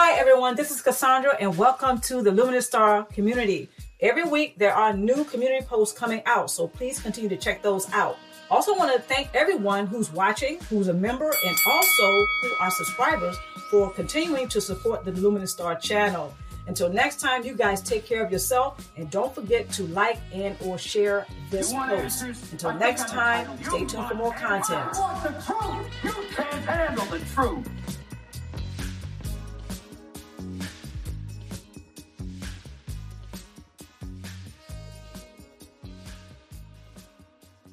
Hi, everyone. This is Cassandra, and welcome to the Luminous Star community. Every week, there are new community posts coming out, so please continue to check those out. Also, want to thank everyone who's watching, who's a member, and also who are subscribers for continuing to support the Luminous Star channel. Until next time, you guys take care of yourself and don't forget to like and or share this post. Until next time, stay tuned for more content.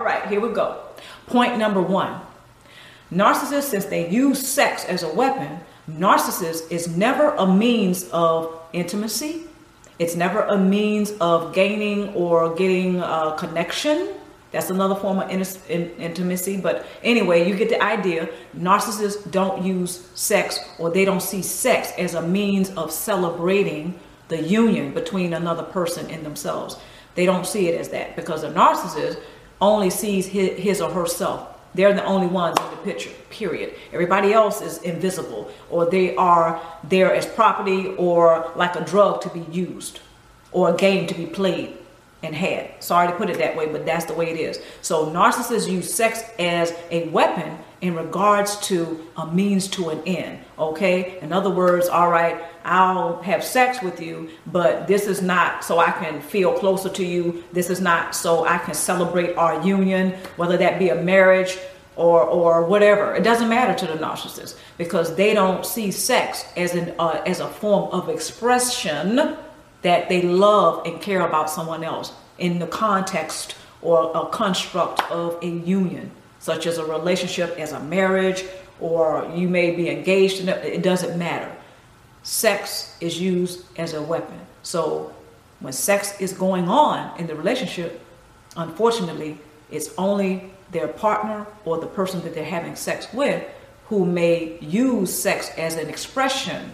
All right, here we go. Point number one. Narcissists, since they use sex as a weapon, narcissist is never a means of intimacy. It's never a means of gaining or getting a connection. That's another form of in- in- intimacy. But anyway, you get the idea. Narcissists don't use sex or they don't see sex as a means of celebrating the union between another person and themselves. They don't see it as that because a narcissist only sees his, his or herself. They're the only ones in the picture, period. Everybody else is invisible or they are there as property or like a drug to be used or a game to be played and had. Sorry to put it that way, but that's the way it is. So narcissists use sex as a weapon in regards to a means to an end. Okay? In other words, all right, I'll have sex with you, but this is not so I can feel closer to you. This is not so I can celebrate our union, whether that be a marriage or or whatever. It doesn't matter to the narcissist because they don't see sex as an uh, as a form of expression that they love and care about someone else in the context or a construct of a union, such as a relationship, as a marriage, or you may be engaged in it. It doesn't matter. Sex is used as a weapon. So when sex is going on in the relationship, unfortunately, it's only their partner or the person that they're having sex with who may use sex as an expression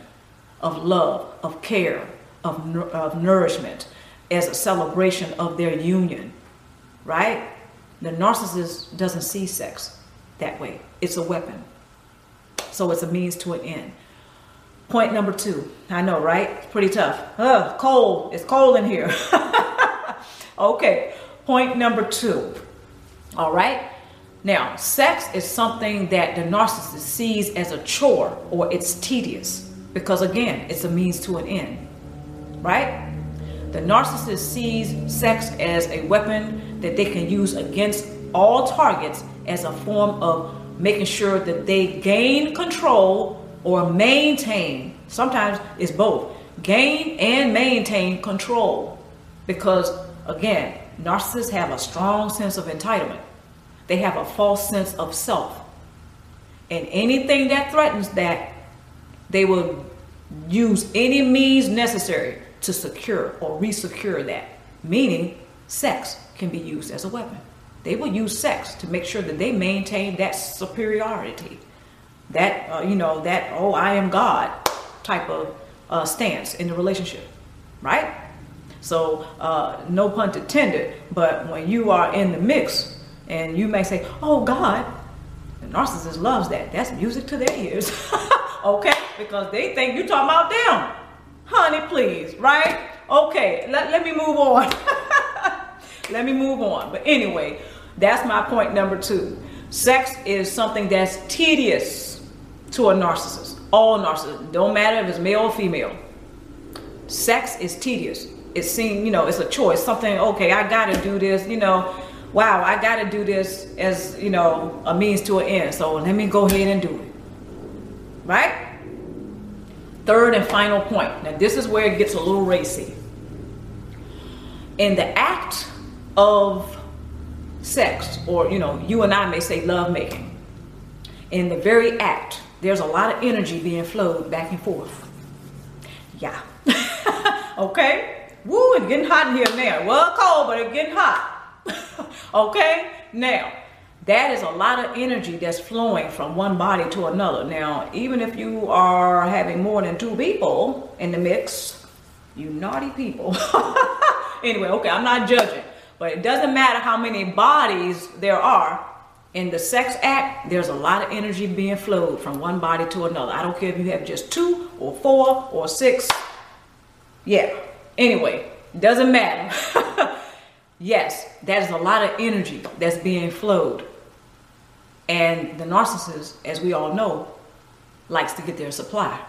of love, of care, of, of nourishment, as a celebration of their union, right? The narcissist doesn't see sex that way. It's a weapon. So it's a means to an end. Point number two. I know, right? It's pretty tough. Ugh, cold. It's cold in here. okay. Point number two. All right. Now, sex is something that the narcissist sees as a chore or it's tedious because, again, it's a means to an end, right? The narcissist sees sex as a weapon that they can use against all targets as a form of making sure that they gain control or maintain. Sometimes it's both gain and maintain control because, again, narcissists have a strong sense of entitlement they have a false sense of self. And anything that threatens that, they will use any means necessary to secure or resecure that. Meaning, sex can be used as a weapon. They will use sex to make sure that they maintain that superiority, that, uh, you know, that, oh, I am God type of uh, stance in the relationship, right? So, uh, no pun intended, but when you are in the mix, and you may say, oh, God, the narcissist loves that. That's music to their ears. okay? Because they think you're talking about them. Honey, please, right? Okay, let, let me move on. let me move on. But anyway, that's my point number two. Sex is something that's tedious to a narcissist. All narcissists. Don't matter if it's male or female. Sex is tedious. It's seen, you know, it's a choice. Something, okay, I gotta do this, you know wow, I got to do this as, you know, a means to an end. So let me go ahead and do it. Right? Third and final point. Now, this is where it gets a little racy. In the act of sex, or, you know, you and I may say love making, in the very act, there's a lot of energy being flowed back and forth. Yeah. okay? Woo, it's getting hot in here now. Well, cold, but it's getting hot. okay? Now, that is a lot of energy that's flowing from one body to another. Now, even if you are having more than two people in the mix, you naughty people. anyway, okay, I'm not judging, but it doesn't matter how many bodies there are. in the sex act, there's a lot of energy being flowed from one body to another. I don't care if you have just two or four or six. Yeah. Anyway, doesn't matter. yes, that is a lot of energy that's being flowed. And the narcissist, as we all know, likes to get their supply.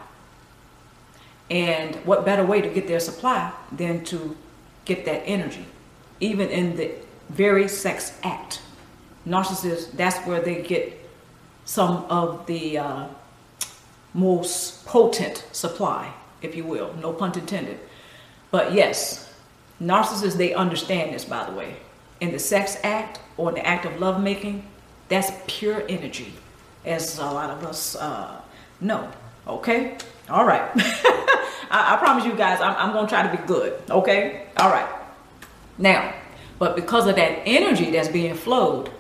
And what better way to get their supply than to get that energy, even in the very sex act? narcissists, that's where they get some of the uh, most potent supply, if you will. No pun intended. But yes, narcissists, they understand this, by the way. In the sex act or in the act of lovemaking, that's pure energy, as a lot of us uh, know. Okay? All right. I, I, promise you guys, I'm, I'm going to try to be good. Okay? All right. Now, but because of that energy that's being flowed,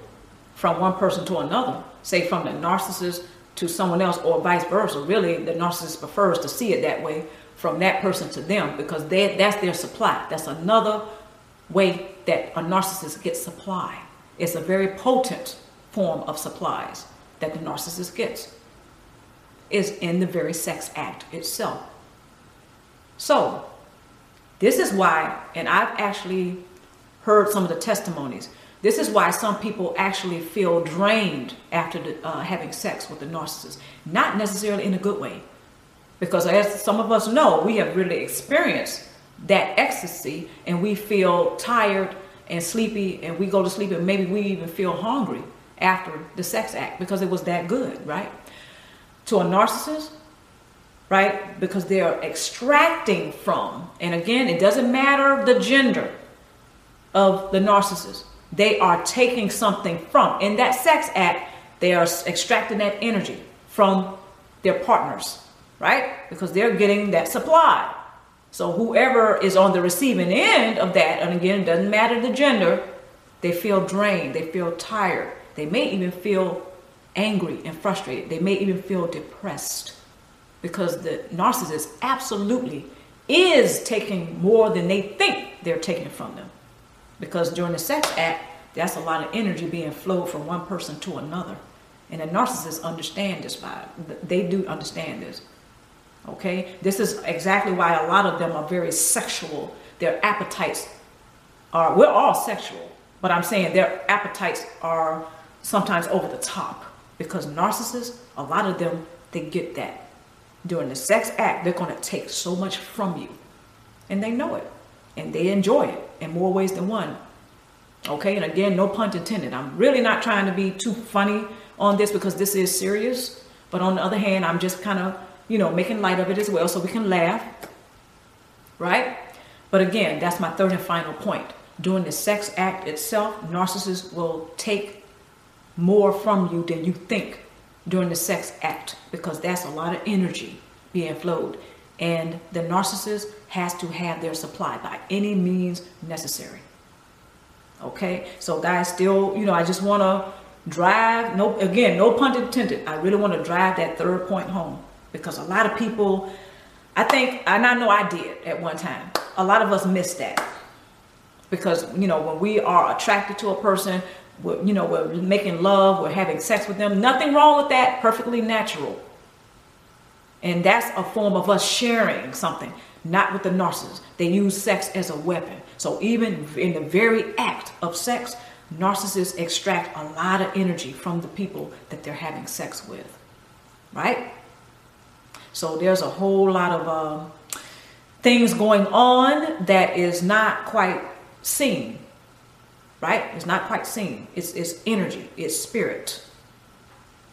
from one person to another, say from the narcissist to someone else or vice versa. Really, the narcissist prefers to see it that way from that person to them because they, that's their supply. That's another way that a narcissist gets supply. It's a very potent form of supplies that the narcissist gets is in the very sex act itself. So, this is why, and I've actually heard some of the testimonies this is why some people actually feel drained after the, uh, having sex with the narcissist, not necessarily in a good way. Because as some of us know, we have really experienced that ecstasy and we feel tired and sleepy and we go to sleep and maybe we even feel hungry after the sex act because it was that good, right? To a narcissist, right? Because they're extracting from, and again, it doesn't matter the gender of the narcissist they are taking something from. In that sex act, they are extracting that energy from their partners, right? Because they're getting that supply. So whoever is on the receiving end of that, and again, it doesn't matter the gender, they feel drained, they feel tired, they may even feel angry and frustrated, they may even feel depressed because the narcissist absolutely is taking more than they think they're taking from them. Because during the sex act, that's a lot of energy being flowed from one person to another. And the narcissists understand this vibe. They do understand this. Okay? This is exactly why a lot of them are very sexual. Their appetites are, we're all sexual, but I'm saying their appetites are sometimes over the top because narcissists, a lot of them, they get that. During the sex act, they're going to take so much from you. And they know it and they enjoy it in more ways than one. Okay, and again, no pun intended. I'm really not trying to be too funny on this because this is serious. But on the other hand, I'm just kind of, you know, making light of it as well so we can laugh. Right? But again, that's my third and final point. During the sex act itself, narcissists will take more from you than you think during the sex act because that's a lot of energy being flowed. And the narcissist has to have their supply by any means necessary. Okay, so guys, still, you know, I just want to drive. No, again, no pun intended. I really want to drive that third point home because a lot of people, I think, and I know I did at one time. A lot of us miss that because you know when we are attracted to a person, we're, you know, we're making love, we're having sex with them. Nothing wrong with that. Perfectly natural. And that's a form of us sharing something, not with the narcissist. They use sex as a weapon. So even in the very act of sex, narcissists extract a lot of energy from the people that they're having sex with, right? So there's a whole lot of uh, things going on that is not quite seen, right? It's not quite seen. It's, it's energy, it's spirit.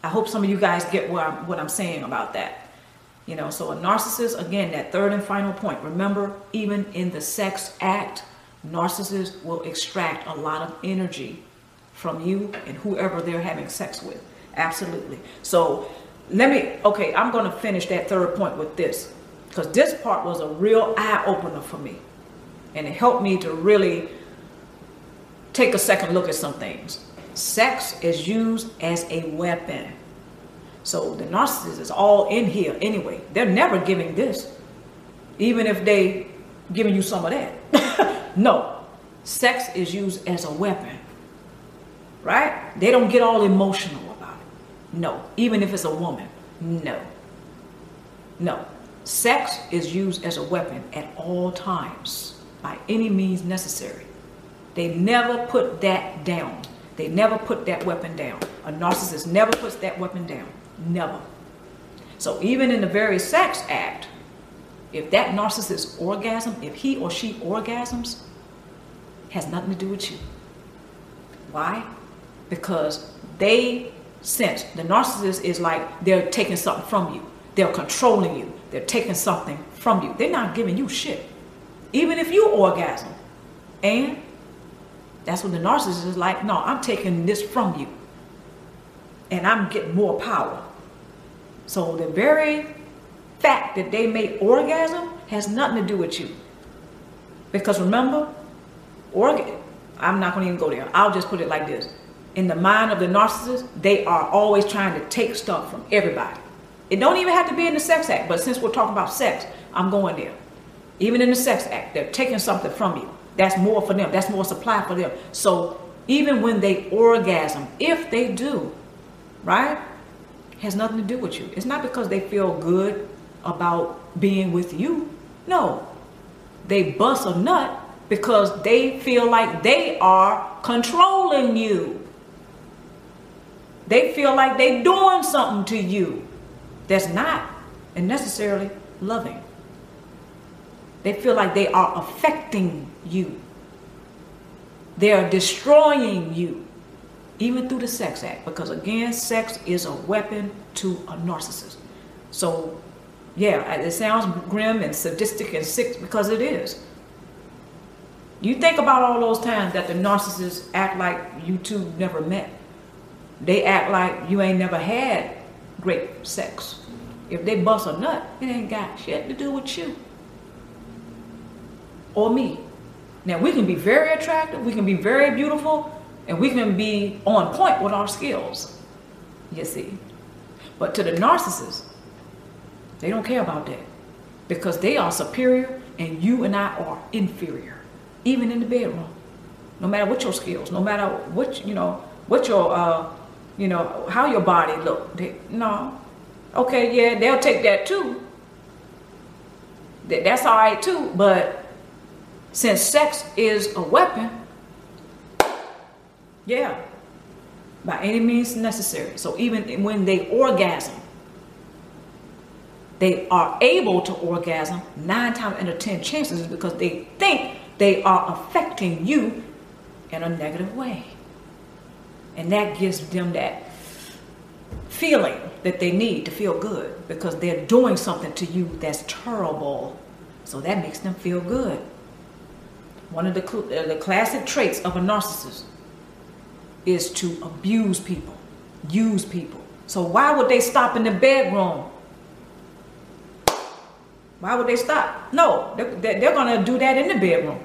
I hope some of you guys get what I'm, what I'm saying about that. You know, so a narcissist, again, that third and final point. Remember, even in the sex act, narcissists will extract a lot of energy from you and whoever they're having sex with. Absolutely. So let me, okay, I'm going to finish that third point with this because this part was a real eye opener for me. And it helped me to really take a second look at some things. Sex is used as a weapon. So the narcissist is all in here anyway. They're never giving this, even if they giving you some of that. no, sex is used as a weapon. right? They don't get all emotional about it. No. Even if it's a woman. No. No. Sex is used as a weapon at all times by any means necessary. They never put that down. They never put that weapon down. A narcissist never puts that weapon down. Never. So even in the very sex act, if that narcissist orgasm, if he or she orgasms, has nothing to do with you. Why? Because they sense the narcissist is like they're taking something from you. They're controlling you. They're taking something from you. They're not giving you shit. Even if you orgasm. And that's when the narcissist is like, no, I'm taking this from you. And I'm getting more power. So the very fact that they may orgasm has nothing to do with you. Because remember, organ I'm not going to even go there. I'll just put it like this. In the mind of the narcissist, they are always trying to take stuff from everybody. It don't even have to be in the sex act, but since we're talking about sex, I'm going there. Even in the sex act, they're taking something from you. That's more for them. That's more supply for them. So even when they orgasm, if they do, right, has nothing to do with you. It's not because they feel good about being with you. No. They bust a nut because they feel like they are controlling you. They feel like they're doing something to you that's not and necessarily loving. They feel like they are affecting you. They are destroying you, even through the sex act, because again, sex is a weapon to a narcissist. So yeah, it sounds grim and sadistic and sick because it is. You think about all those times that the narcissists act like you two never met. They act like you ain't never had great sex. If they bust a nut, it ain't got shit to do with you or me. Now we can be very attractive, we can be very beautiful, and we can be on point with our skills. You see. But to the narcissist, they don't care about that because they are superior and you and I are inferior, even in the bedroom. No matter what your skills, no matter what you know, what your uh, you know, how your body look. They, no, okay, yeah, they'll take that too. That, that's all right too. But since sex is a weapon, yeah, by any means necessary. So even when they orgasm, they are able to orgasm nine times out of ten chances because they think they are affecting you in a negative way. And that gives them that feeling that they need to feel good because they're doing something to you that's terrible. So that makes them feel good. One of the, uh, the classic traits of a narcissist is to abuse people, use people. So why would they stop in the bedroom why would they stop? No, they're, they're going to do that in the bedroom.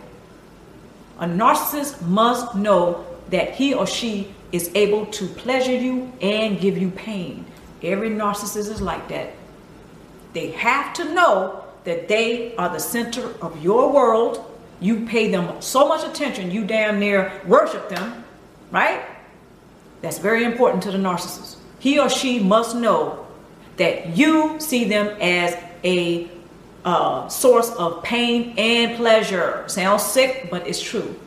A narcissist must know that he or she is able to pleasure you and give you pain. Every narcissist is like that. They have to know that they are the center of your world. You pay them so much attention, you damn near worship them, right? That's very important to the narcissist. He or she must know that you see them as a uh, source of pain and pleasure. Sounds sick, but it's true.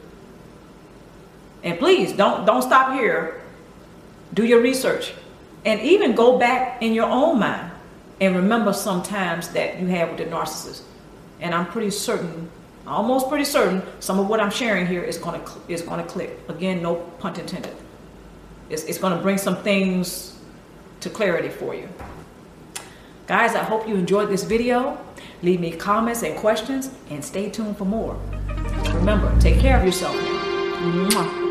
And please don't don't stop here. Do your research, and even go back in your own mind and remember sometimes that you have with the narcissist. And I'm pretty certain, almost pretty certain, some of what I'm sharing here is gonna is gonna click. Again, no pun intended. It's, it's gonna bring some things to clarity for you. Guys, I hope you enjoyed this video. Leave me comments and questions and stay tuned for more. Remember, take care of yourself. Mwah.